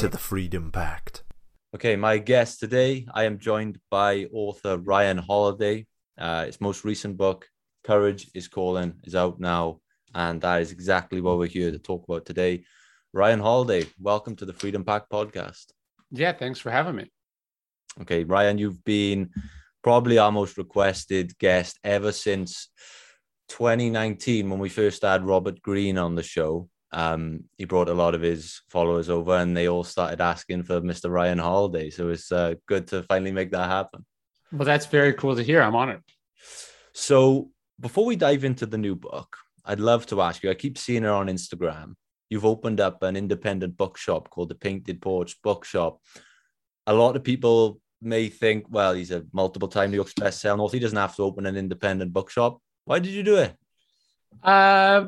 to the Freedom Pact. Okay, my guest today, I am joined by author Ryan Holiday. Uh, his most recent book, Courage is Calling, is out now. And that is exactly what we're here to talk about today. Ryan Holiday, welcome to the Freedom Pact podcast. Yeah, thanks for having me. Okay, Ryan, you've been probably our most requested guest ever since 2019 when we first had Robert Greene on the show um, he brought a lot of his followers over and they all started asking for Mr. Ryan Holiday. So it's uh, good to finally make that happen. Well, that's very cool to hear. I'm honored. So before we dive into the new book, I'd love to ask you I keep seeing it on Instagram. You've opened up an independent bookshop called the Painted Porch Bookshop. A lot of people may think, well, he's a multiple time New York bestseller author. He doesn't have to open an independent bookshop. Why did you do it? Uh,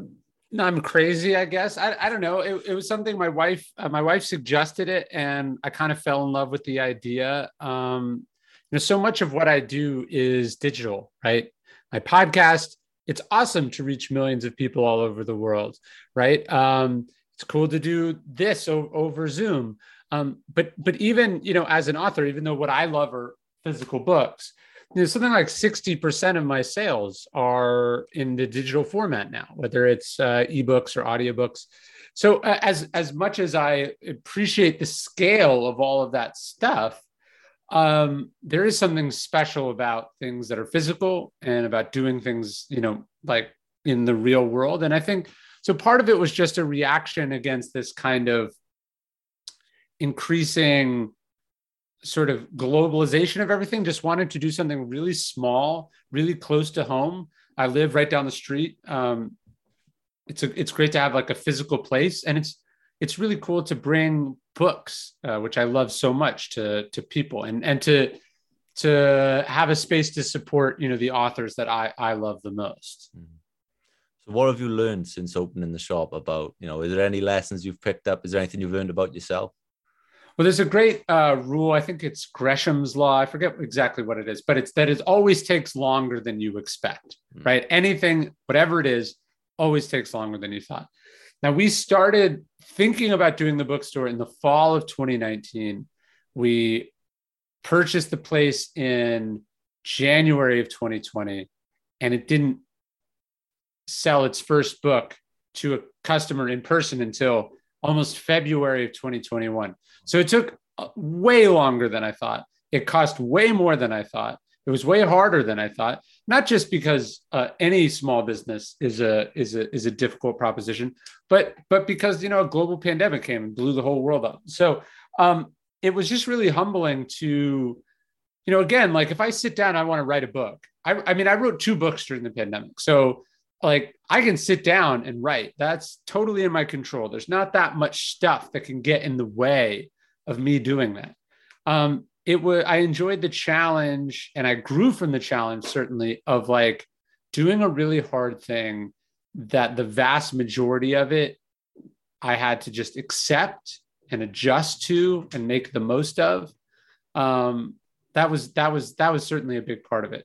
I'm crazy, I guess. I, I don't know. It, it was something my wife uh, my wife suggested it, and I kind of fell in love with the idea. Um, you know, so much of what I do is digital, right? My podcast. It's awesome to reach millions of people all over the world, right? Um, it's cool to do this o- over Zoom. Um, but but even you know, as an author, even though what I love are physical books, you know, something like 60% of my sales are in the digital format now, whether it's uh, ebooks or audiobooks. So uh, as, as much as I appreciate the scale of all of that stuff, um, there is something special about things that are physical and about doing things, you know, like in the real world. And I think, so part of it was just a reaction against this kind of increasing sort of globalization of everything, just wanted to do something really small, really close to home. I live right down the street. Um, it's a, it's great to have like a physical place, and it's it's really cool to bring books, uh, which I love so much, to to people, and and to to have a space to support you know the authors that I I love the most. Mm-hmm. So, what have you learned since opening the shop about? You know, is there any lessons you've picked up? Is there anything you've learned about yourself? Well, there's a great uh, rule. I think it's Gresham's law. I forget exactly what it is, but it's that it always takes longer than you expect, mm. right? Anything, whatever it is, always takes longer than you thought. Now, we started thinking about doing the bookstore in the fall of 2019. We purchased the place in January of 2020, and it didn't sell its first book to a customer in person until almost February of 2021. So it took uh, way longer than I thought. It cost way more than I thought. It was way harder than I thought. Not just because uh, any small business is a is a is a difficult proposition, but but because you know a global pandemic came and blew the whole world up. So um, it was just really humbling to, you know, again, like if I sit down, I want to write a book. I, I mean, I wrote two books during the pandemic, so like I can sit down and write. That's totally in my control. There's not that much stuff that can get in the way of me doing that. Um, it was I enjoyed the challenge and I grew from the challenge certainly of like doing a really hard thing that the vast majority of it I had to just accept and adjust to and make the most of. Um, that was that was that was certainly a big part of it.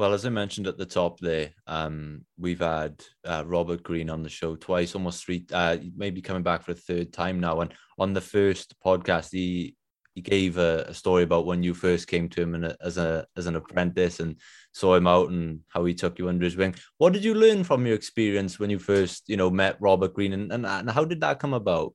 Well, as I mentioned at the top there, um, we've had uh, Robert Greene on the show twice, almost three, uh, maybe coming back for a third time now. And on the first podcast, he he gave a, a story about when you first came to him and as a as an apprentice and saw him out and how he took you under his wing. What did you learn from your experience when you first, you know, met Robert Greene, and, and, and how did that come about?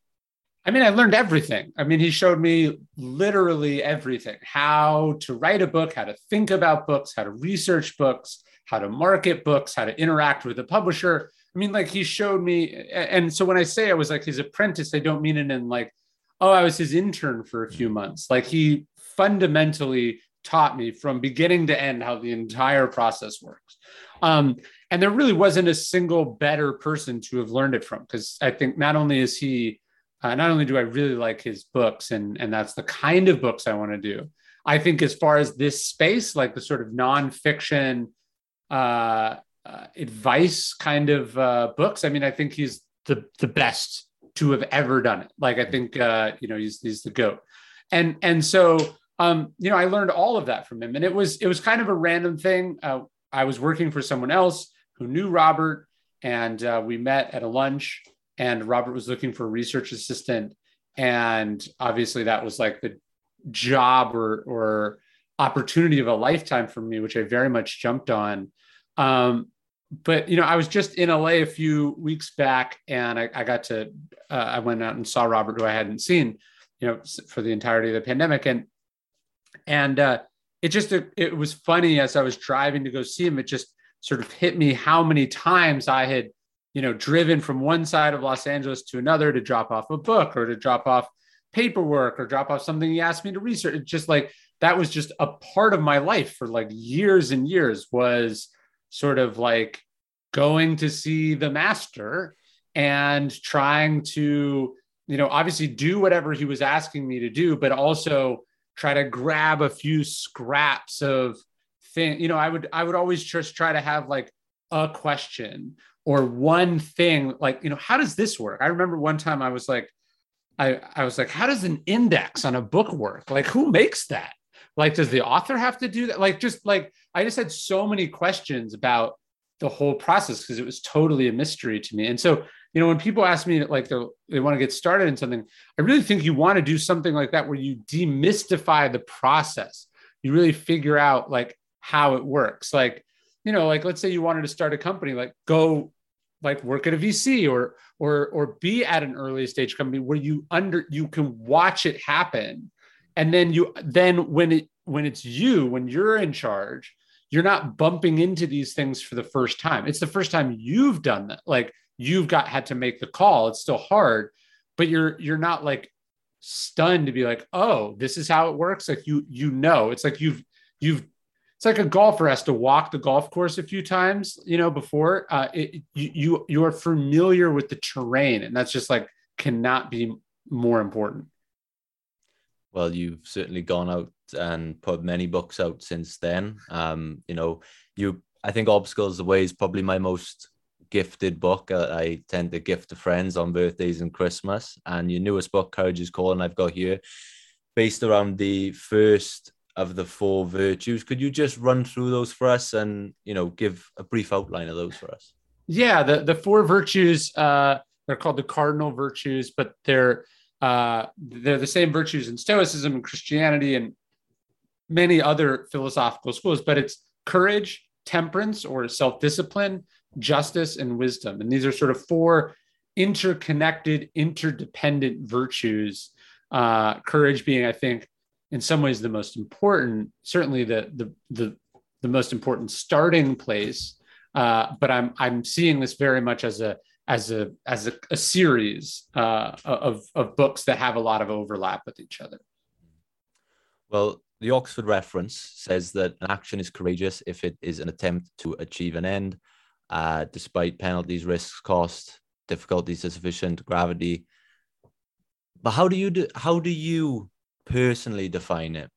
I mean, I learned everything. I mean, he showed me literally everything how to write a book, how to think about books, how to research books, how to market books, how to interact with a publisher. I mean, like he showed me. And so when I say I was like his apprentice, I don't mean it in like, oh, I was his intern for a few months. Like he fundamentally taught me from beginning to end how the entire process works. Um, and there really wasn't a single better person to have learned it from because I think not only is he uh, not only do I really like his books, and and that's the kind of books I want to do. I think as far as this space, like the sort of nonfiction uh, uh, advice kind of uh, books, I mean, I think he's the the best to have ever done it. Like I think uh, you know he's he's the goat, and and so um, you know I learned all of that from him, and it was it was kind of a random thing. Uh, I was working for someone else who knew Robert, and uh, we met at a lunch, and Robert was looking for a research assistant, and obviously that was like the job or or opportunity of a lifetime for me, which I very much jumped on. Um, but you know, I was just in LA a few weeks back, and I, I got to uh, I went out and saw Robert, who I hadn't seen, you know, for the entirety of the pandemic, and and uh, it just it, it was funny as I was driving to go see him. It just sort of hit me how many times I had, you know, driven from one side of Los Angeles to another to drop off a book or to drop off paperwork or drop off something he asked me to research. It just like that was just a part of my life for like years and years was sort of like going to see the master and trying to you know obviously do whatever he was asking me to do but also try to grab a few scraps of thing you know i would i would always just try to have like a question or one thing like you know how does this work i remember one time i was like i i was like how does an index on a book work like who makes that like does the author have to do that like just like i just had so many questions about the whole process because it was totally a mystery to me. And so, you know, when people ask me like they want to get started in something, I really think you want to do something like that where you demystify the process. You really figure out like how it works. Like, you know, like let's say you wanted to start a company, like go like work at a VC or or or be at an early stage company where you under you can watch it happen. And then you then when it when it's you, when you're in charge, you're not bumping into these things for the first time. It's the first time you've done that. Like you've got had to make the call. It's still hard, but you're you're not like stunned to be like, oh, this is how it works. Like you you know, it's like you've you've it's like a golfer has to walk the golf course a few times, you know, before uh, it, you you are familiar with the terrain, and that's just like cannot be more important. Well, you've certainly gone out and put many books out since then. Um, you know, you I think Obstacle Is the Way is probably my most gifted book. Uh, I tend to gift to friends on birthdays and Christmas. And your newest book, Courage is Calling, I've got here, based around the first of the four virtues. Could you just run through those for us and you know give a brief outline of those for us? Yeah, the the four virtues uh, they're called the cardinal virtues, but they're uh, they're the same virtues in Stoicism and Christianity and many other philosophical schools, but it's courage, temperance or self discipline, justice, and wisdom. And these are sort of four interconnected, interdependent virtues. Uh, courage being, I think, in some ways the most important, certainly the, the, the, the most important starting place. Uh, but I'm, I'm seeing this very much as a, as a, as a, a series uh, of, of books that have a lot of overlap with each other. Well, the Oxford reference says that an action is courageous if it is an attempt to achieve an end, uh, despite penalties, risks, cost, difficulties to sufficient gravity. But how do you do, how do you personally define it?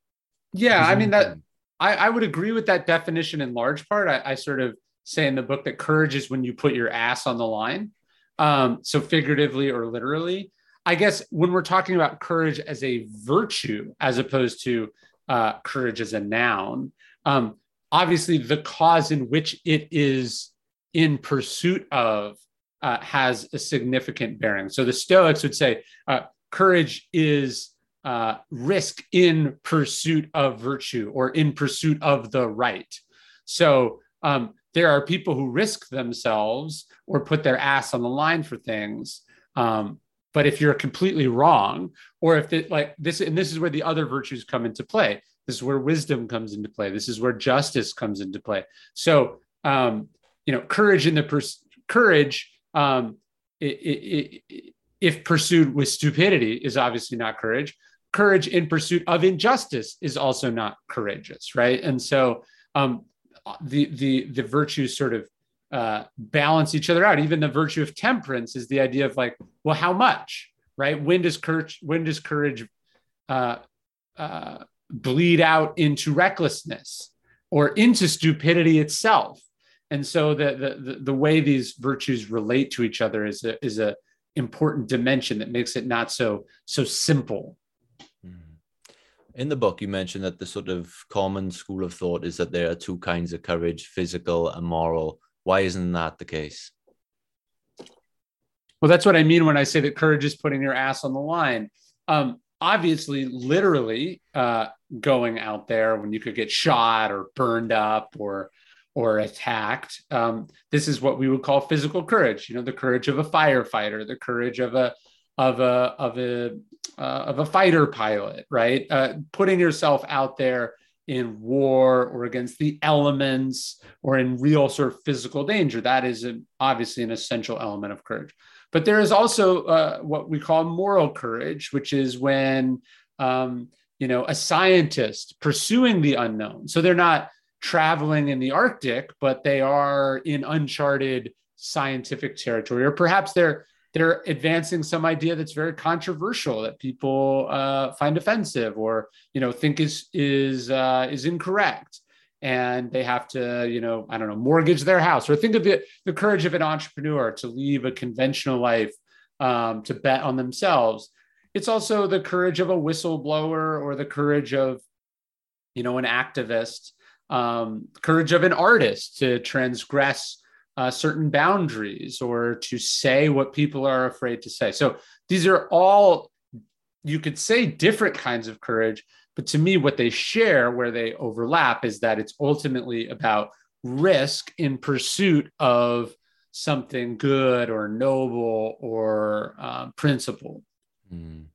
Yeah, I mean that I, I would agree with that definition in large part. I, I, sort of say in the book that courage is when you put your ass on the line. Um, so figuratively or literally. I guess when we're talking about courage as a virtue, as opposed to uh, courage as a noun. Um, obviously, the cause in which it is in pursuit of uh, has a significant bearing. So the Stoics would say uh, courage is uh, risk in pursuit of virtue or in pursuit of the right. So um, there are people who risk themselves or put their ass on the line for things. Um, but if you're completely wrong, or if it like this, and this is where the other virtues come into play. This is where wisdom comes into play. This is where justice comes into play. So, um, you know, courage in the pers- courage, um, it, it, it, if pursued with stupidity, is obviously not courage. Courage in pursuit of injustice is also not courageous, right? And so, um, the the the virtues sort of uh, balance each other out. Even the virtue of temperance is the idea of like, well, how much? right? When does courage, when does courage uh, uh, bleed out into recklessness or into stupidity itself? And so the, the the way these virtues relate to each other is a is a important dimension that makes it not so so simple. In the book, you mentioned that the sort of common school of thought is that there are two kinds of courage physical and moral. Why isn't that the case? Well, that's what I mean when I say that courage is putting your ass on the line. Um, obviously, literally uh, going out there when you could get shot or burned up or or attacked. Um, this is what we would call physical courage. You know, the courage of a firefighter, the courage of a of a of a uh, of a fighter pilot, right? Uh, putting yourself out there in war or against the elements or in real sort of physical danger. That is obviously an essential element of courage. But there is also uh, what we call moral courage, which is when um, you know a scientist pursuing the unknown. So they're not traveling in the Arctic, but they are in uncharted scientific territory, or perhaps they're they're advancing some idea that's very controversial that people uh, find offensive or you know think is is uh, is incorrect, and they have to you know I don't know mortgage their house or think of the the courage of an entrepreneur to leave a conventional life um, to bet on themselves. It's also the courage of a whistleblower or the courage of you know an activist um, courage of an artist to transgress uh, certain boundaries or to say what people are afraid to say. So these are all, you could say, different kinds of courage. But to me, what they share, where they overlap, is that it's ultimately about risk in pursuit of something good or noble or uh, principle. Mm.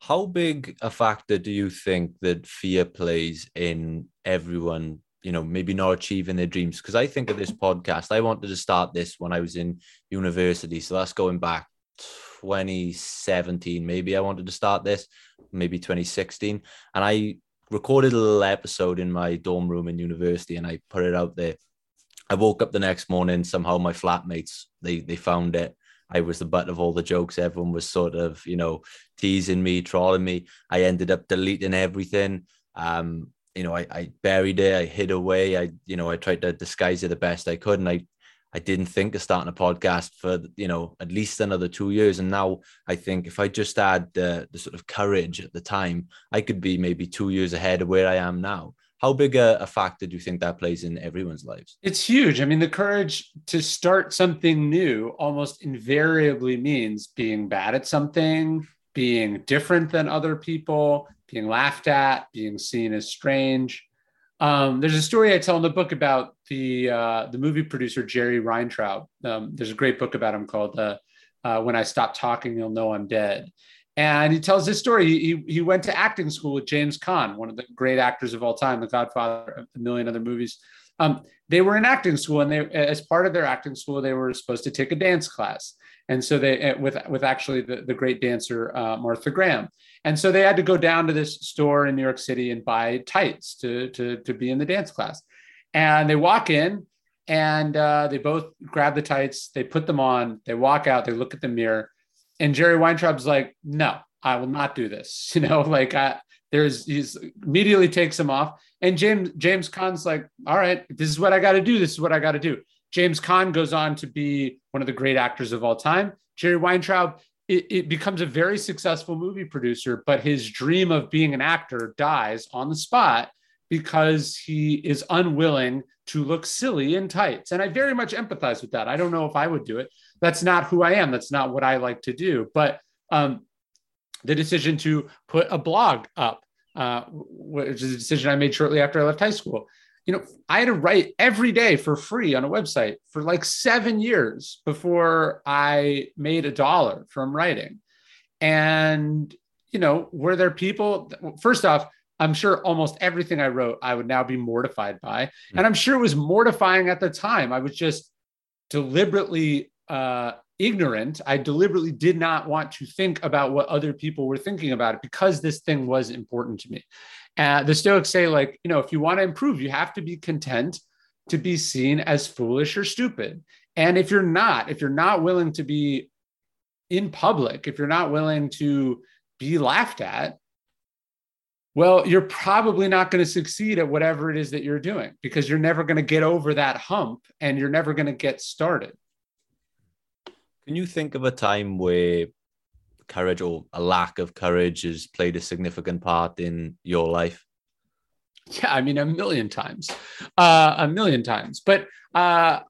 How big a factor do you think that fear plays in everyone, you know, maybe not achieving their dreams? Because I think of this podcast, I wanted to start this when I was in university. So that's going back 2017, maybe I wanted to start this, maybe 2016. And I recorded a little episode in my dorm room in university and I put it out there. I woke up the next morning, somehow my flatmates, they they found it I was the butt of all the jokes. Everyone was sort of, you know, teasing me, trolling me. I ended up deleting everything. Um, you know, I, I buried it, I hid away. I, you know, I tried to disguise it the best I could. And I, I didn't think of starting a podcast for, you know, at least another two years. And now I think if I just had the, the sort of courage at the time, I could be maybe two years ahead of where I am now how big a, a, factor do you think that plays in everyone's lives it's huge i mean the courage to start something new almost invariably means being bad at something being different than other people being laughed at being seen as strange um, there's a story i tell in the book about the uh, the movie producer jerry weintraub um, there's a great book about him called uh, uh, when i stop talking you'll know i'm dead and he tells this story. He, he went to acting school with James Caan, one of the great actors of all time, The Godfather, a million other movies. Um, they were in acting school, and they, as part of their acting school, they were supposed to take a dance class. And so they, eh, with with actually the, the great dancer uh, Martha Graham, and so they had to go down to this store in New York City and buy tights to to to be in the dance class. And they walk in, and uh, they both grab the tights, they put them on, they walk out, they look at the mirror, and Jerry Weintraub's like, no, I will not do this. You know, like I, there's he's immediately takes him off. And James James Caan's like, all right, this is what I got to do. This is what I got to do. James Caan goes on to be one of the great actors of all time. Jerry Weintraub, it, it becomes a very successful movie producer, but his dream of being an actor dies on the spot because he is unwilling to look silly in tights. And I very much empathize with that. I don't know if I would do it. That's not who I am. That's not what I like to do. But um, the decision to put a blog up, uh, which is a decision I made shortly after I left high school. You know, I had to write every day for free on a website for like seven years before I made a dollar from writing. And, you know, were there people, first off, I'm sure almost everything I wrote, I would now be mortified by. Mm-hmm. And I'm sure it was mortifying at the time. I was just deliberately uh, ignorant. I deliberately did not want to think about what other people were thinking about it because this thing was important to me. Uh, the Stoics say, like, you know, if you want to improve, you have to be content to be seen as foolish or stupid. And if you're not, if you're not willing to be in public, if you're not willing to be laughed at, well, you're probably not going to succeed at whatever it is that you're doing because you're never going to get over that hump and you're never going to get started. Can you think of a time where courage or a lack of courage has played a significant part in your life? Yeah, I mean, a million times, uh, a million times. But uh,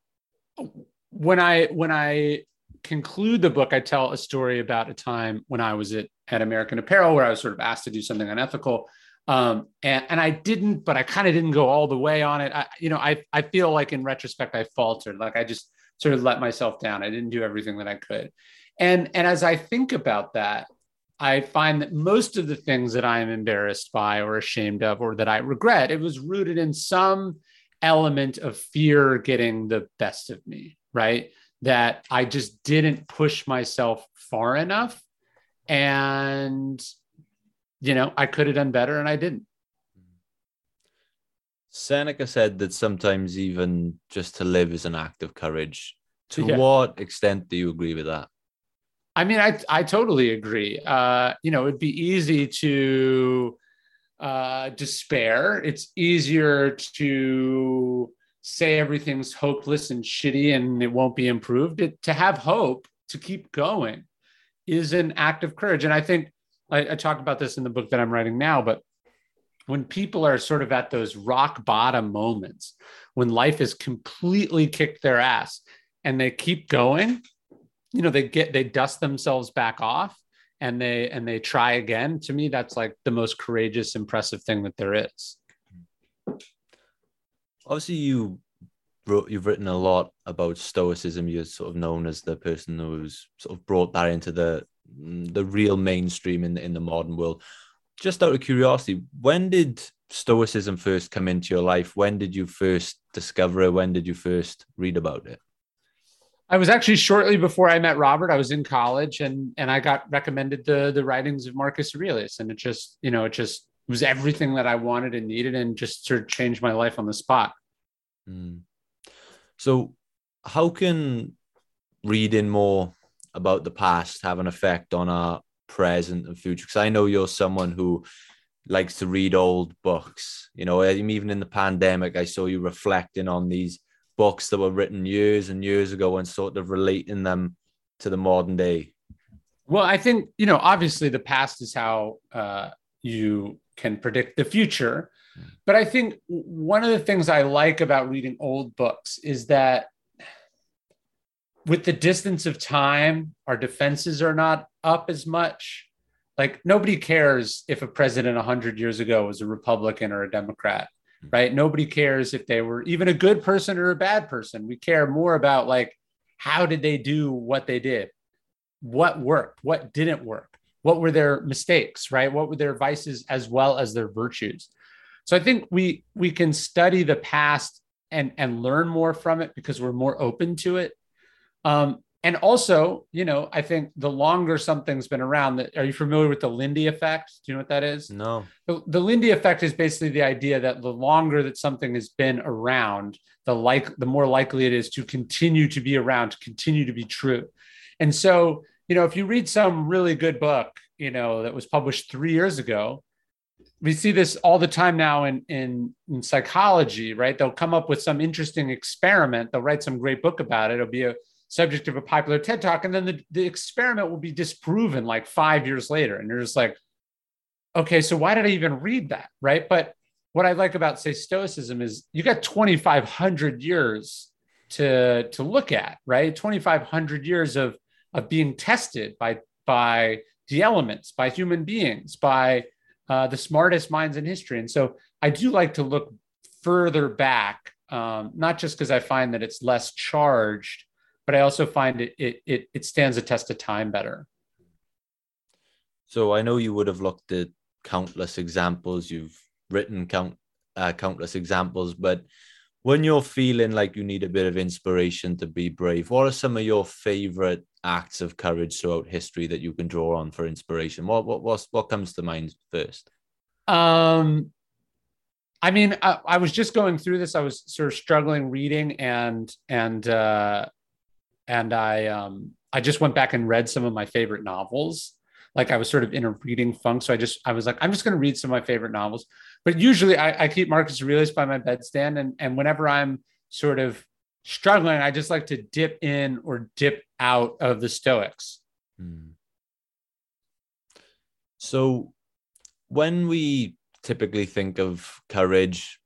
when I when I conclude the book, I tell a story about a time when I was at, at American Apparel where I was sort of asked to do something unethical. Um, and, and I didn't, but I kind of didn't go all the way on it. I, you know, I, I feel like in retrospect, I faltered. Like I just sort of let myself down. I didn't do everything that I could. And, and as I think about that, I find that most of the things that I am embarrassed by or ashamed of or that I regret, it was rooted in some element of fear getting the best of me, right? that I just didn't push myself far enough. And, you know, I could have done better and I didn't. Seneca said that sometimes even just to live is an act of courage. To Yeah. what extent do you agree with that? I mean, I, I totally agree. Uh, you know, it'd be easy to uh, despair. It's easier to say everything's hopeless and shitty and it won't be improved. It, to have hope, to keep going, is an act of courage. And I think I, I talk about this in the book that I'm writing now, but when people are sort of at those rock bottom moments, when life has completely kicked their ass and they keep going, you know, they get, they dust themselves back off and they, and they try again. To me, that's like the most courageous, impressive thing that there is. Obviously, you wrote, you've written a lot about Stoicism. You're sort of known as the person who's sort of brought that into the the real mainstream in the, in the modern world. Just out of curiosity, when did Stoicism first come into your life? When did you first discover it? When did you first read about it? I was actually shortly before I met Robert. I was in college, and and I got recommended the the writings of Marcus Aurelius, and it just you know it just was everything that I wanted and needed, and just sort of changed my life on the spot. Mm. So, how can reading more about the past have an effect on our present and future? Because I know you're someone who likes to read old books. You know, even in the pandemic, I saw you reflecting on these books that were written years and years ago and sort of relating them to the modern day. Well, I think you know, obviously, the past is how uh, you can predict the future. But I think one of the things I like about reading old books is that with the distance of time, our defenses are not up as much. Like nobody cares if a president 100 years ago was a Republican or a Democrat, right? Nobody cares if they were even a good person or a bad person. We care more about like how did they do what they did? What worked? What didn't work? What were their mistakes, right? What were their vices as well as their virtues? So I think we we can study the past and and learn more from it because we're more open to it. Um, and also, you know, I think the longer something's been around, that are you familiar with the Lindy effect? Do you know what that is? No. The, the Lindy effect is basically the idea that the longer that something has been around, the like the more likely it is to continue to be around, to continue to be true. And so, you know, if you read some really good book, you know, that was published three years ago, we see this all the time now in, in, in psychology, right? They'll come up with some interesting experiment. They'll write some great book about it. It'll be a subject of a popular TED talk. And then the, the experiment will be disproven like five years later. And you're just like, okay, so why did I even read that? Right. But what I like about, say, Stoicism is you got 2,500 years to, to look at, right? 2,500 years of, of being tested by, by the elements, by human beings, by uh, the smartest minds in history. And so I do like to look further back, um, not just because I find that it's less charged, but I also find it, it it it stands a test of time better. So I know you would have looked at countless examples. You've written count uh, countless examples, but when you're feeling like you need a bit of inspiration to be brave, what are some of your favorite acts of courage throughout history that you can draw on for inspiration? What what what, what comes to mind first? Um, I mean, I, I was just going through this. I was sort of struggling reading, and and uh, and I um, I just went back and read some of my favorite novels. Like I was sort of in a reading funk. So I just, I was like, I'm just going to read some of my favorite novels. But usually I, I keep Marcus Aurelius by my bedstand. And, and whenever I'm sort of struggling, I just like to dip in or dip out of the Stoics. Hmm. So when we typically think of courage,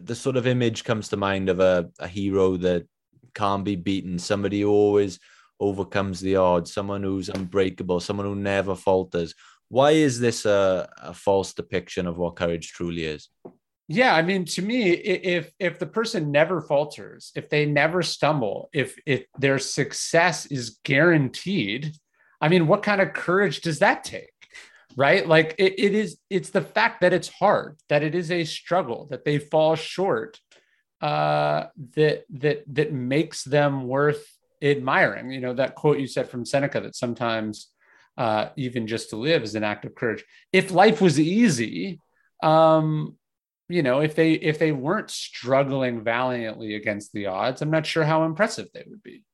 the sort of image comes to mind of a, a hero that can't be beaten, somebody who always overcomes the odds, someone who's unbreakable, someone who never falters. Why is this a, a false depiction of what courage truly is? Yeah, I mean, to me, if if the person never falters, if they never stumble, if if their success is guaranteed, I mean, what kind of courage does that take? Right? Like it, it is, it's the fact that it's hard, that it is a struggle, that they fall short, uh, that that that makes them worth admiring. You know, that quote you said from Seneca that sometimes uh, even just to live is an act of courage. If life was easy, um, you know, if they if they weren't struggling valiantly against the odds, I'm not sure how impressive they would be.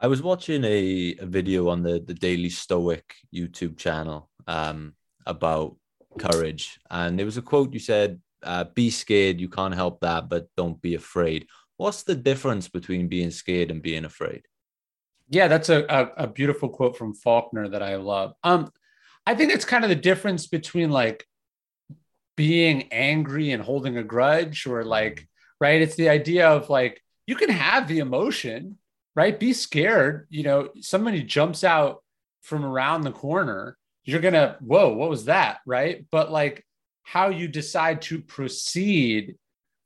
I was watching a, a video on the the Daily Stoic YouTube channel um, about courage, and there was a quote you said, uh, "Be scared, you can't help that, but don't be afraid." What's the difference between being scared and being afraid? Yeah, that's a, a, a beautiful quote from Faulkner that I love. Um, I think it's kind of the difference between like being angry and holding a grudge or like right it's the idea of like you can have the emotion right be scared you know somebody jumps out from around the corner you're gonna whoa what was that right but like how you decide to proceed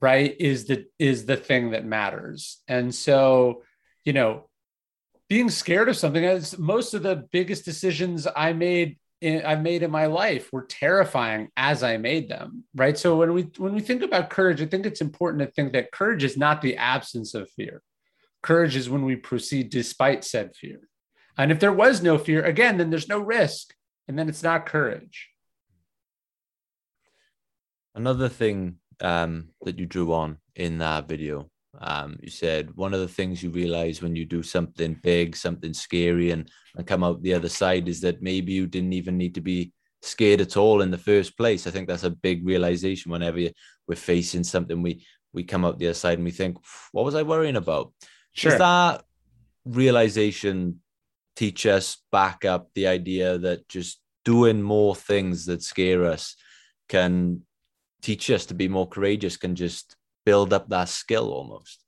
right is the is the thing that matters and so you know being scared of something is most of the biggest decisions i made I've made in my life were terrifying as I made them, right? So when we when we think about courage, I think it's important to think that courage is not the absence of fear. Courage is when we proceed despite said fear. And if there was no fear, again, then there's no risk, and then it's not courage. Another thing um, that you drew on in that video um, you said one of the things you realize when you do something big, something scary, and, and come out the other side is that maybe you didn't even need to be scared at all in the first place. I think that's a big realization whenever we're facing something, we we come out the other side and we think, what was I worrying about? Sure. Does that realization teach us back up the idea that just doing more things that scare us can teach us to be more courageous, can just build up that skill almost.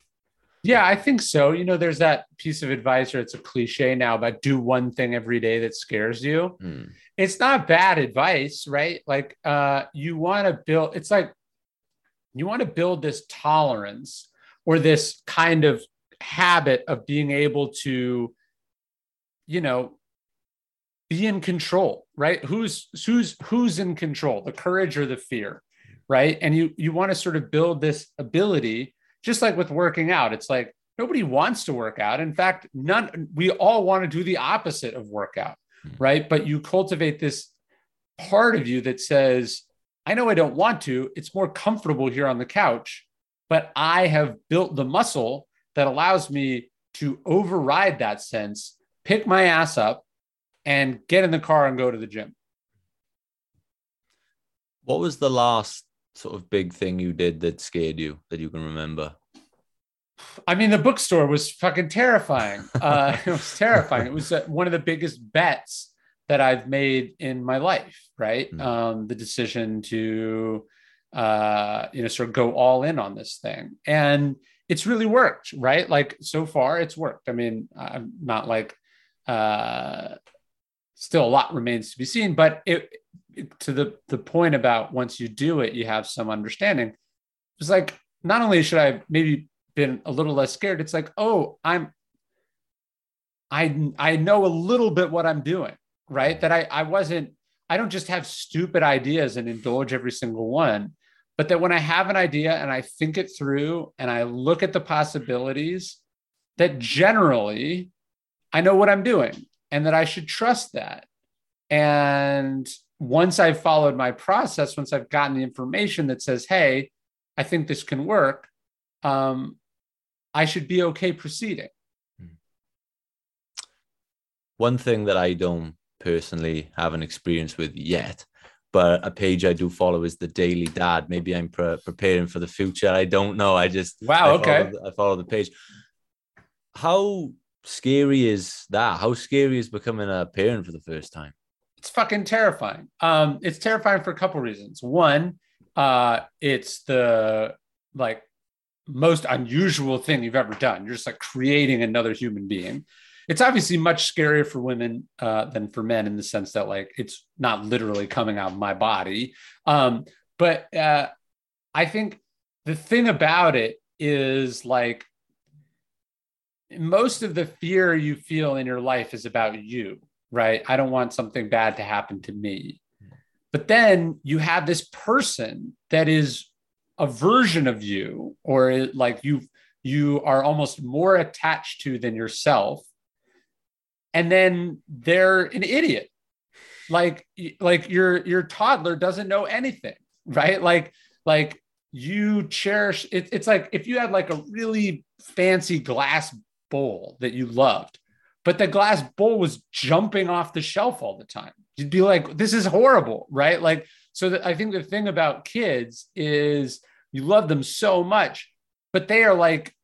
Yeah, I think so. You know, there's that piece of advice, or it's a cliche now, about do one thing every day that scares you. Mm. It's not bad advice, right? Like, uh, you want to build. It's like you want to build this tolerance or this kind of habit of being able to, you know, be in control, right? Who's who's who's in control, the courage or the fear? Right? And you you want to sort of build this ability just like with working out. It's like nobody wants to work out. In fact none we all want to do the opposite of workout hmm. right? But you cultivate this part of you that says i know i don't want to. It's more comfortable here on the couch but i have built the muscle that allows me to override that sense pick my ass up and get in the car and go to the gym. What was the last sort of big thing you did that scared you that you can remember? I mean, the bookstore was fucking terrifying. Uh, it was terrifying. It was uh, one of the biggest bets that I've made in my life. Right, mm. um, the decision to, uh, you know, sort of go all in on this thing, and it's really worked. Right, like so far, it's worked. I mean, I'm not like, uh, still a lot remains to be seen, but it to the the point about once you do it, you have some understanding. It's like not only should I maybe been a little less scared, it's like, oh, I'm I I know a little bit what I'm doing, right? That I I wasn't I don't just have stupid ideas and indulge every single one, but that when I have an idea and I think it through and I look at the possibilities, that generally I know what I'm doing and that I should trust that. And once I've followed my process, once I've gotten the information that says, hey, I think this can work, um, I should be okay proceeding. Hmm. one thing that I don't personally have an experience with yet, but a page I do follow is the Daily Dad. Maybe I'm pre- preparing for the future. I don't know. I just Wow, I okay. follow I follow the page. How scary is that? How scary is becoming a parent for the first time? It's fucking terrifying. Um, it's terrifying for a couple reasons. One, uh, it's the like most unusual thing you've ever done. You're just like creating another human being. It's obviously much scarier for women uh, than for men in the sense that like it's not literally coming out of my body. Um, but uh, I think the thing about it is like most of the fear you feel in your life is about you right? I don't want something bad to happen to me. Mm. But then you have this person that is a version of you, or like you you are almost more attached to than yourself. And then they're an idiot. Like like your your toddler doesn't know anything, right? Like like you cherish it, it's like if you had like a really fancy glass bowl that you loved but the glass bowl was jumping off the shelf all the time. You'd be like, this is horrible, right? Like, so I think the thing about kids is you love them so much, but they are like,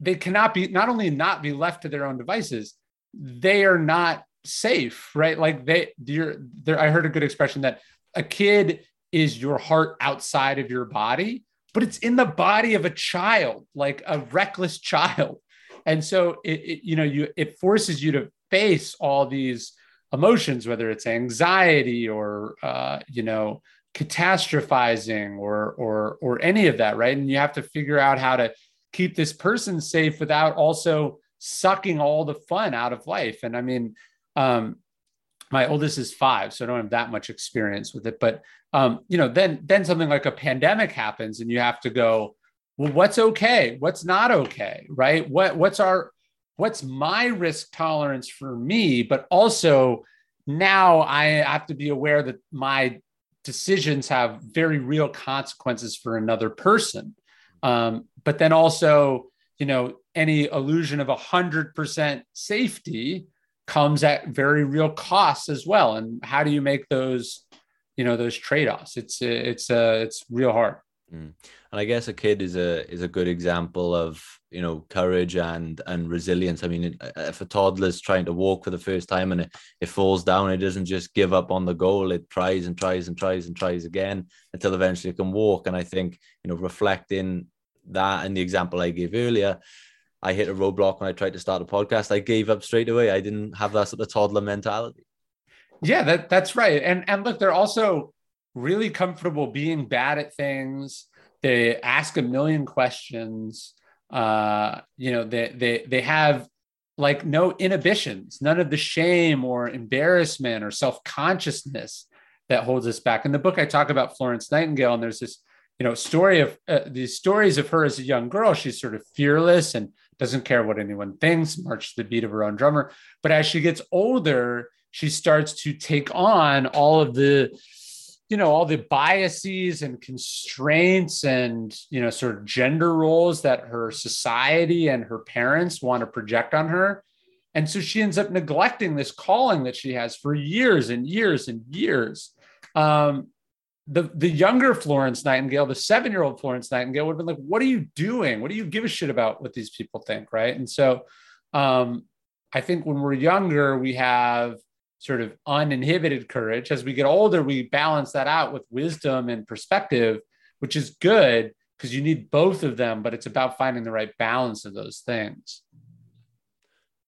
they cannot be not only not be left to their own devices, they are not safe, right? Like they, you're there. I heard a good expression that a kid is your heart outside of your body, but it's in the body of a child, like a reckless child and so it, it, you know you it forces you to face all these emotions whether it's anxiety or uh, you know catastrophizing or or or any of that right? And you have to figure out how to keep this person safe without also sucking all the fun out of life. And i mean um my oldest is five so i don't have that much experience with it. But um you know then then something like a pandemic happens and you have to go well what's okay? What's not okay right? What what's our what's my risk tolerance for me? But also now i have to be aware that my decisions have very real consequences for another person. Um, but then also you know any illusion of a 100% safety comes at very real costs as well. And how do you make those you know those trade-offs? It's it's uh, it's real hard Mm. And I guess a kid is a is a good example of you know courage and and resilience. I mean, if a toddler's trying to walk for the first time and it, it falls down, it doesn't just give up on the goal. It tries and tries and tries and tries again until eventually it can walk. And I think you know reflecting that and the example I gave earlier, I hit a roadblock when I tried to start a podcast. I gave up straight away. I didn't have that sort of toddler mentality. Yeah, that that's right. And and look, they're also really comfortable being bad at things. They ask a million questions. Uh, you know, they they they have like no inhibitions, none of the shame or embarrassment or self-consciousness that holds us back. In the book, I talk about Florence Nightingale, and there's this, you know, story of uh, these stories of her as a young girl. She's sort of fearless and doesn't care what anyone thinks, marches the beat of her own drummer. But as she gets older, she starts to take on all of the you know all the biases and constraints and you know sort of gender roles that her society and her parents want to project on her. And so she ends up neglecting this calling that she has for years and years and years. Um, the the younger florence nightingale the seven year old florence nightingale would have been like what are you doing? What do you give a shit about what these people think? Right? And so um, i think when we're younger we have sort of uninhibited courage. As we get older, we balance that out with wisdom and perspective, which is good because you need both of them, but it's about finding the right balance of those things.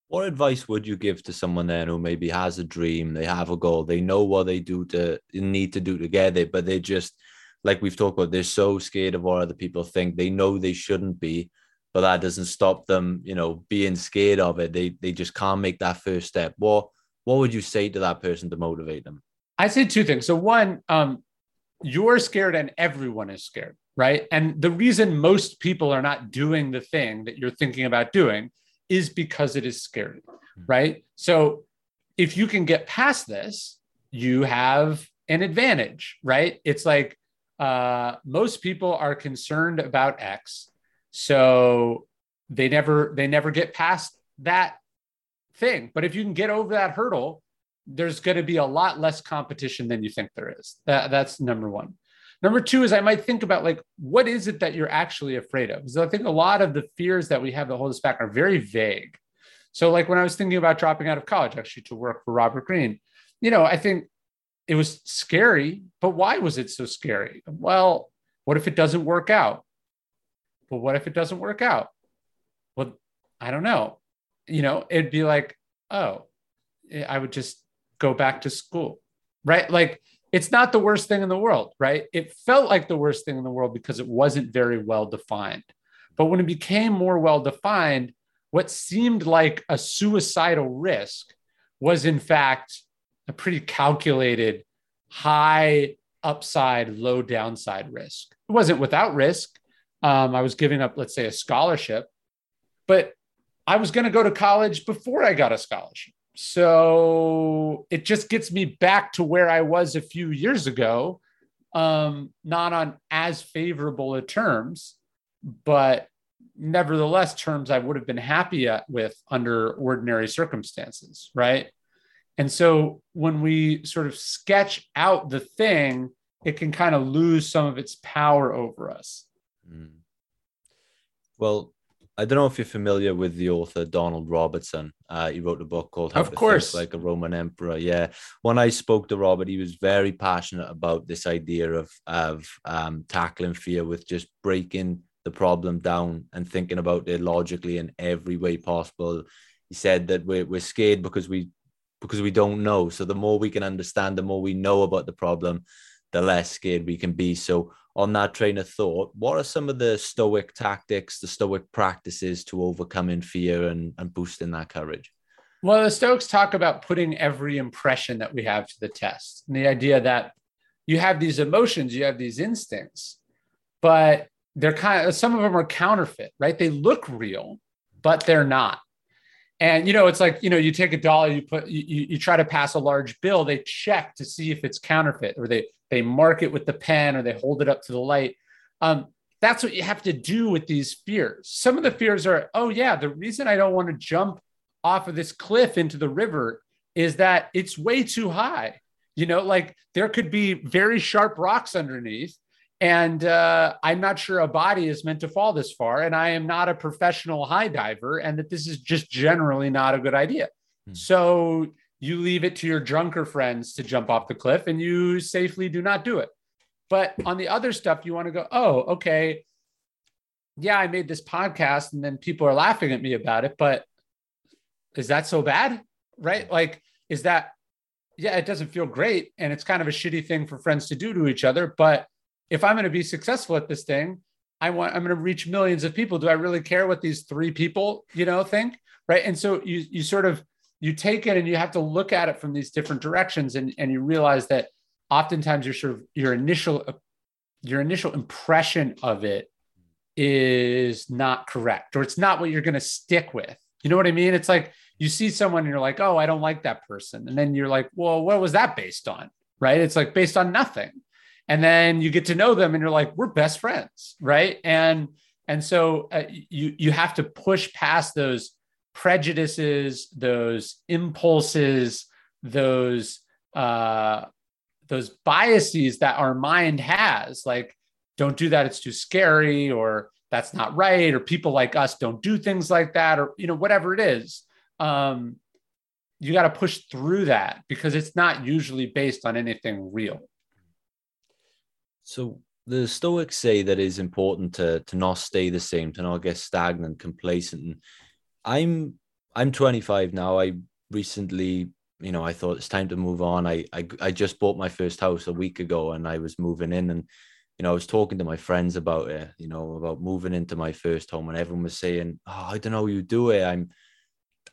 What advice would you give to someone then who maybe has a dream, they have a goal, they know what they do to need to do to get it, but they just like we've talked about, they're so scared of what other people think. They know they shouldn't be, but that doesn't stop them, you know, being scared of it. They they just can't make that first step. What what would you say to that person to motivate them? I say two things. So one, um, you're scared and everyone is scared, right? And the reason most people are not doing the thing that you're thinking about doing is because it is scary, right? So if you can get past this, you have an advantage, right? It's like uh, most people are concerned about X, so they never they never get past that thing. But if you can get over that hurdle, there's going to be a lot less competition than you think there is. That, that's number one. Number two is I might think about like, what is it that you're actually afraid of? Because I think a lot of the fears that we have that hold us back are very vague. So, like when I was thinking about dropping out of college, actually to work for Robert Greene, you know, I think it was scary, but why was it so scary? Well, what if it doesn't work out? But what if it doesn't work out? Well, I don't know. You know, it'd be like, oh, I would just go back to school, right? Like, it's not the worst thing in the world, right? It felt like the worst thing in the world because it wasn't very well defined. But when it became more well defined, what seemed like a suicidal risk was, in fact, a pretty calculated high upside, low downside risk. It wasn't without risk. Um, I was giving up, let's say, a scholarship, but I was going to go to college before I got a scholarship. So it just gets me back to where I was a few years ago, um, not on as favorable a terms, but nevertheless terms I would have been happy with under ordinary circumstances, right? And so when we sort of sketch out the thing, it can kind of lose some of its power over us. Mm. Well, I don't know if you're familiar with the author Donald Robertson. Uh, he wrote a book called How of to course. Think Like a Roman Emperor. Yeah. When I spoke to Robert, he was very passionate about this idea of of um, tackling fear with just breaking the problem down and thinking about it logically in every way possible. He said that we're, we're scared because we because we don't know. So the more we can understand, the more we know about the problem, the less scared we can be. So on that train of thought, what are some of the stoic tactics, the stoic practices to overcoming fear and, and boosting that courage? Well, the Stoics talk about putting every impression that we have to the test. And the idea that you have these emotions, you have these instincts, but they're kind of some of them are counterfeit, right? They look real, but they're not. And you know, it's like you know, you take a dollar, you put you, you try to pass a large bill, they check to see if it's counterfeit, or they they mark it with the pen, or they hold it up to the light. Um, that's what you have to do with these fears. Some of the fears are, oh yeah, the reason I don't want to jump off of this cliff into the river is that it's way too high. You know, like there could be very sharp rocks underneath, and uh, I'm not sure a body is meant to fall this far. And I am not a professional high diver, and that this is just generally not a good idea. Hmm. So you leave it to your drunker friends to jump off the cliff and you safely do not do it. But on the other stuff, you want to go, oh, okay. Yeah, I made this podcast and then people are laughing at me about it, but is that so bad? Right? Like, is that, yeah, it doesn't feel great. And it's kind of a shitty thing for friends to do to each other. But if I'm going to be successful at this thing, I want I'm going to reach millions of people. Do I really care what these three people, you know, think? Right. And so you you sort of you take it and you have to look at it from these different directions and, and you realize that oftentimes your sort of your initial your initial impression of it is not correct or it's not what you're going to stick with. You know what I mean? It's like you see someone and you're like, oh, I don't like that person. And then you're like, well, what was that based on? Right. It's like based on nothing and then you get to know them and you're like we're best friends right and and so uh, you you have to push past those prejudices those impulses those uh those biases that our mind has like don't do that it's too scary or that's not right or people like us don't do things like that or you know whatever it is um you got to push through that because it's not usually based on anything real so the Stoics say that it's important to to not stay the same, to not get stagnant, complacent. And I'm I'm 25 now. I recently, you know, I thought it's time to move on. I I, I just bought my first house a week ago, and I was moving in, and you know, I was talking to my friends about it, you know, about moving into my first home, and everyone was saying, "Oh, I don't know, how you do it." I'm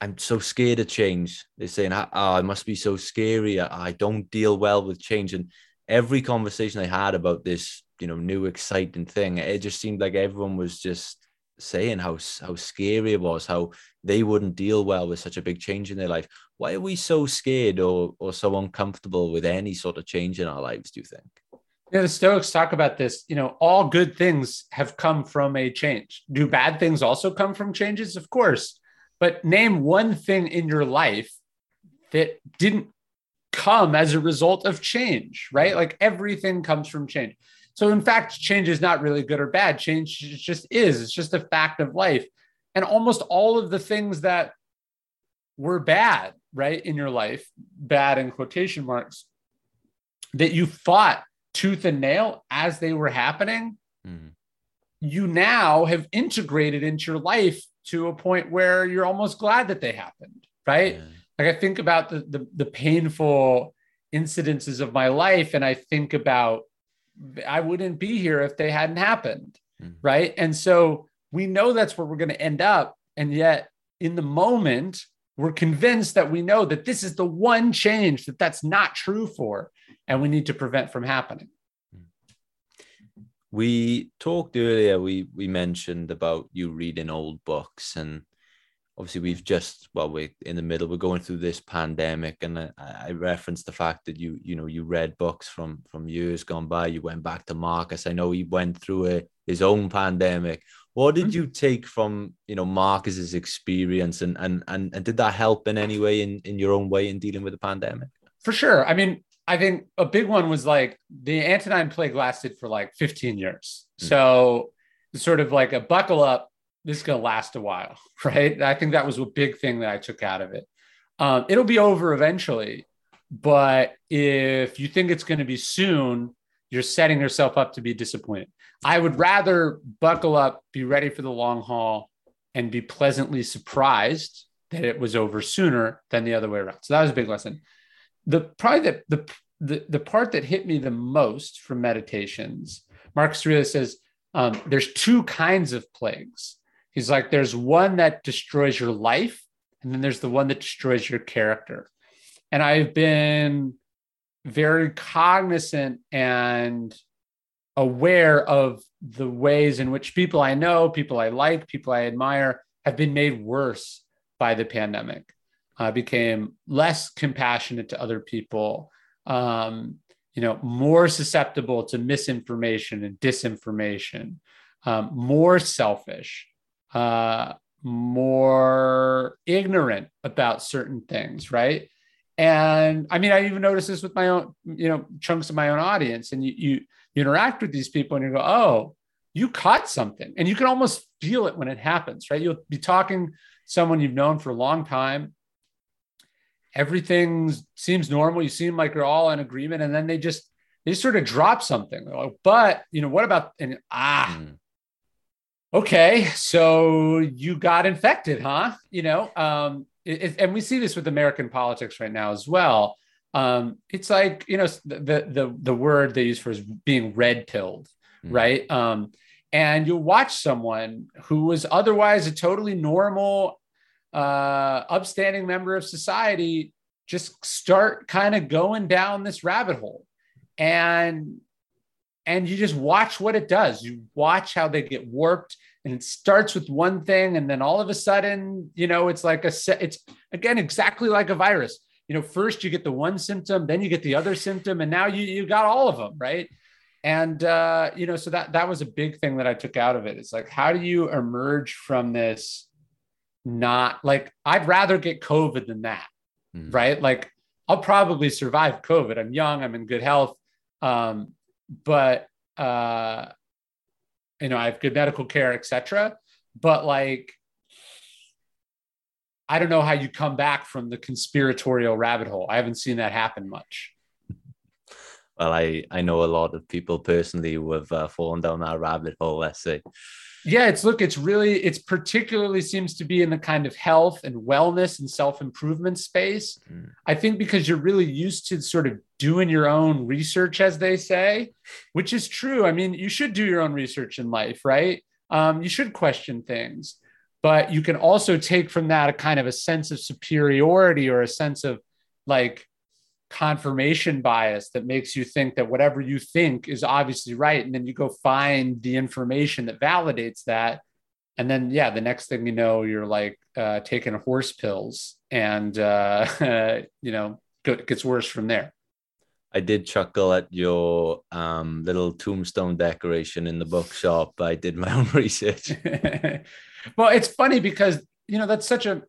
I'm so scared of change. They're saying, "Oh, it must be so scary. I, I don't deal well with change." And every conversation I had about this, you know, new exciting thing, it just seemed like everyone was just saying how how scary it was, how they wouldn't deal well with such a big change in their life. Why are we so scared or or so uncomfortable with any sort of change in our lives? Do you think? Yeah, the Stoics talk about this. You know, all good things have come from a change. Do bad things also come from changes? Of course. but name one thing in your life that didn't come as a result of change, right? Like everything comes from change. So, in fact, change is not really good or bad. Change just is, it's just a fact of life. And almost all of the things that were bad, right, in your life, bad in quotation marks, that you fought tooth and nail as they were happening, Mhm. you now have integrated into your life to a point where you're almost glad that they happened, right? Yeah. Like I think about the, the the painful incidences of my life, and I think about I wouldn't be here if they hadn't happened, Mhm. right? And so we know that's where we're going to end up, and yet in the moment we're convinced that we know that this is the one change that that's not true for, and we need to prevent from happening. We talked earlier. We we mentioned about you reading old books, and obviously we've just well, we're in the middle. We're going through this pandemic, and I, I referenced the fact that you you know you read books from from years gone by. You went back to Marcus. I know he went through a, his own pandemic. What did you take from you know Marcus's experience, and and and, and did that help in any way in in your own way in dealing with the pandemic? For sure. I mean, I think a big one was like the Antonine Plague lasted for like 15 years. Hmm. So sort of like a buckle up. This is going to last a while, right? I think that was a big thing that I took out of it. Um, it'll be over eventually, but if you think it's going to be soon, you're setting yourself up to be disappointed. I would rather buckle up, be ready for the long haul, and be pleasantly surprised that it was over sooner than the other way around. So that was a big lesson the probably the, the the the part that hit me the most from meditations marcus aurelius says um, there's two kinds of plagues he's like there's one that destroys your life and then there's the one that destroys your character. And i've been very cognizant and aware of the ways in which people i know people i like people i admire have been made worse by the pandemic. Uh, became less compassionate to other people, um, you know, more susceptible to misinformation and disinformation, um, more selfish, uh, more ignorant about certain things, right? And I mean, I even notice this with my own, you know, chunks of my own audience. And you, you, you interact with these people and you go, oh, you caught something. And you can almost feel it when it happens, right? You'll be talking someone you've known for a long time everything seems normal. You seem like you're all in agreement, and then they just they just sort of drop something. Like, but you know, what about and ah, Mm. Okay, so you got infected, huh? You know, um, it, and we see this with American politics right now as well. Um, it's like you know the the the word they use for is being red pilled, Mm. right? Um, and you'll watch someone who was otherwise a totally normal uh, upstanding member of society just start kind of going down this rabbit hole and and you just watch what it does you watch how they get warped and it starts with one thing and then all of a sudden you know it's like a it's again exactly like a virus you know first you get the one symptom then you get the other symptom and now you you got all of them right and uh you know so that that was a big thing that i took out of it it's like how do you emerge from this not like I'd rather get COVID than that, Mm. right? Like I'll probably survive COVID. I'm young, I'm in good health, um, but uh, you know I have good medical care, etc. But like, I don't know how you come back from the conspiratorial rabbit hole. I haven't seen that happen much. Well, I I know a lot of people personally who have uh, fallen down that rabbit hole. Let's say. Yeah, it's look, it's really, it's particularly seems to be in the kind of health and wellness and self improvement space. Mm. I think because you're really used to sort of doing your own research, as they say, which is true. I mean, you should do your own research in life, right? Um, you should question things, but you can also take from that a kind of a sense of superiority or a sense of like confirmation bias that makes you think that whatever you think is obviously right. And then you go find the information that validates that. And then, yeah, the next thing you know, you're like uh, taking horse pills and, uh, you know, it gets worse from there. I did chuckle at your um, little tombstone decoration in the bookshop. I did my own research. well, it's funny because you know that's such a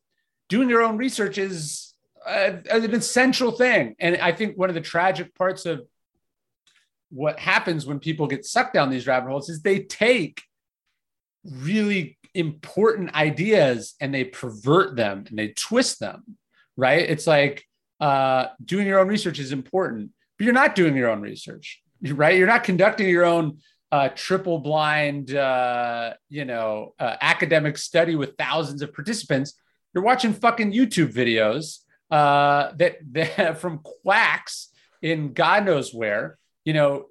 doing your own research is a, an essential thing. And i think one of the tragic parts of what happens when people get sucked down these rabbit holes is they take really important ideas and they pervert them and they twist them right? It's like uh, doing your own research is important but you're not doing your own research right? You're not conducting your own uh, triple blind uh, you know uh, academic study with thousands of participants. You're watching fucking youtube videos uh, that, that from quacks in god knows where you know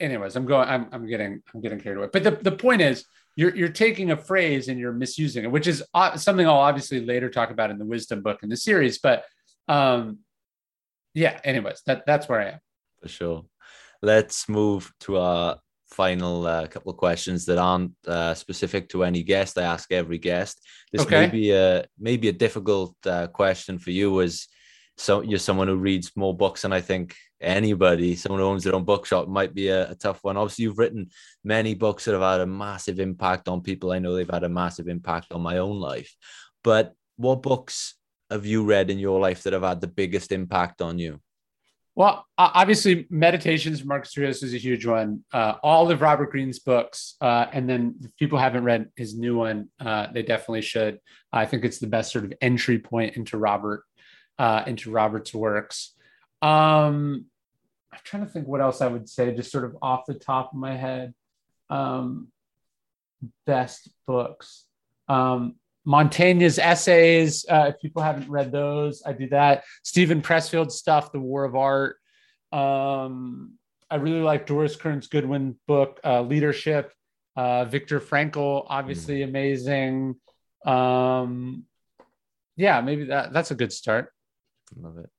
anyways i'm going i'm, I'm getting i'm getting carried away. But the, the point is you're, you're taking a phrase and you're misusing it which is something i'll obviously later talk about in the wisdom book in the series but um yeah anyways that that's where i am. For sure. Let's move to our final uh, couple of questions that aren't uh, specific to any guest. I ask every guest. This Okay. may be a maybe a difficult uh, question for you as so you're someone who reads more books than i think anybody. Someone who owns their own bookshop might be a, a tough one. Obviously you've written many books that have had a massive impact on people. I know they've had a massive impact on my own life. But what books have you read in your life that have had the biggest impact on you Well, obviously, Meditations from Marcus Aurelius is a huge one. Uh, all of Robert Greene's books, uh, and then if people haven't read his new one, uh, they definitely should. I think it's the best sort of entry point into Robert, uh, into Robert's works. Um, I'm trying to think what else I would say, just sort of off the top of my head. Um, best books. Um, Montaigne's essays. Uh, if people haven't read those, I do that. Steven Pressfield's stuff, The War of Art. Um, I really like Doris Kearns Goodwin book, uh, Leadership. Uh, Viktor Frankl, obviously amazing. Um, yeah, maybe that that's a good start. Love it.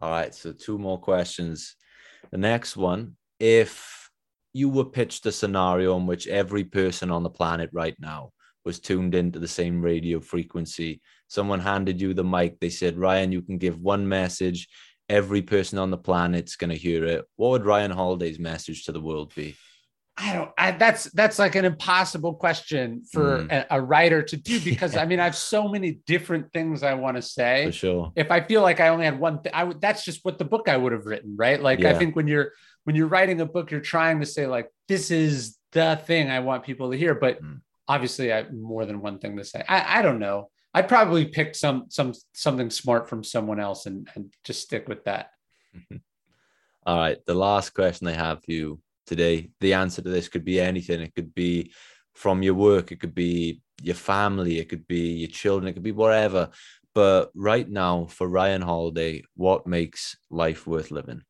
All right. So, two more questions. The next one if you were pitched a scenario in which every person on the planet right now was tuned into the same radio frequency, someone handed you the mic, they said, Ryan, you can give one message, every person on the planet's going to hear it. What would Ryan Holiday's message to the world be? I don't. I, that's that's like an impossible question for Mm. a, a writer to do because I mean I have so many different things I want to say. For sure. if I feel like I only had one thing, I would that's just what the book I would have written, right? Like I think when you're when you're writing a book, you're trying to say like this is the thing I want people to hear, but Mm. Obviously I have more than one thing to say. I, I don't know. I'd probably pick some some something smart from someone else and, and just stick with that. All right. The last question I have for you today the answer to this could be anything. It could be from your work, it could be your family, it could be your children, it could be whatever. But right now, for Ryan Holiday, what makes life worth living?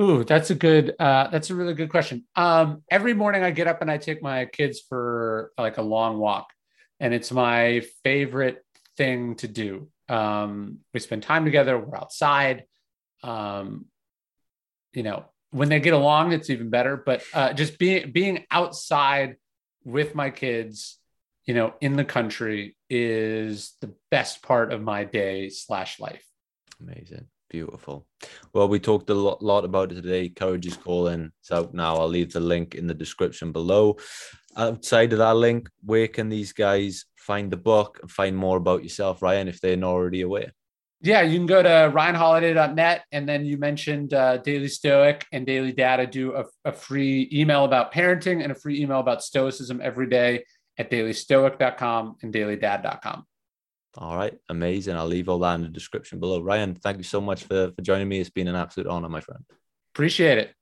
Ooh, that's a good. Uh, that's a really good question. Um, every morning I get up and I take my kids for like a long walk, and it's my favorite thing to do. Um, we spend time together. We're outside. Um, you know, when they get along, it's even better. But uh, just being being outside with my kids, you know, in the country is the best part of my day slash life. Amazing. Beautiful. Well, we talked a lot, lot about it today. Courage is calling. It's out now. I'll leave the link in the description below. Outside of that link, where can these guys find the book and find more about yourself, Ryan, if they're not already aware? Yeah, you can go to ryanholiday.net. And then you mentioned uh, Daily Stoic and Daily Data do a, a free email about parenting and a free email about stoicism every day at dailystoic.com and dailydad.com. All right, amazing. I'll leave all that in the description below. Ryan, thank you so much for, for joining me. It's been an absolute honor, my friend. Appreciate it.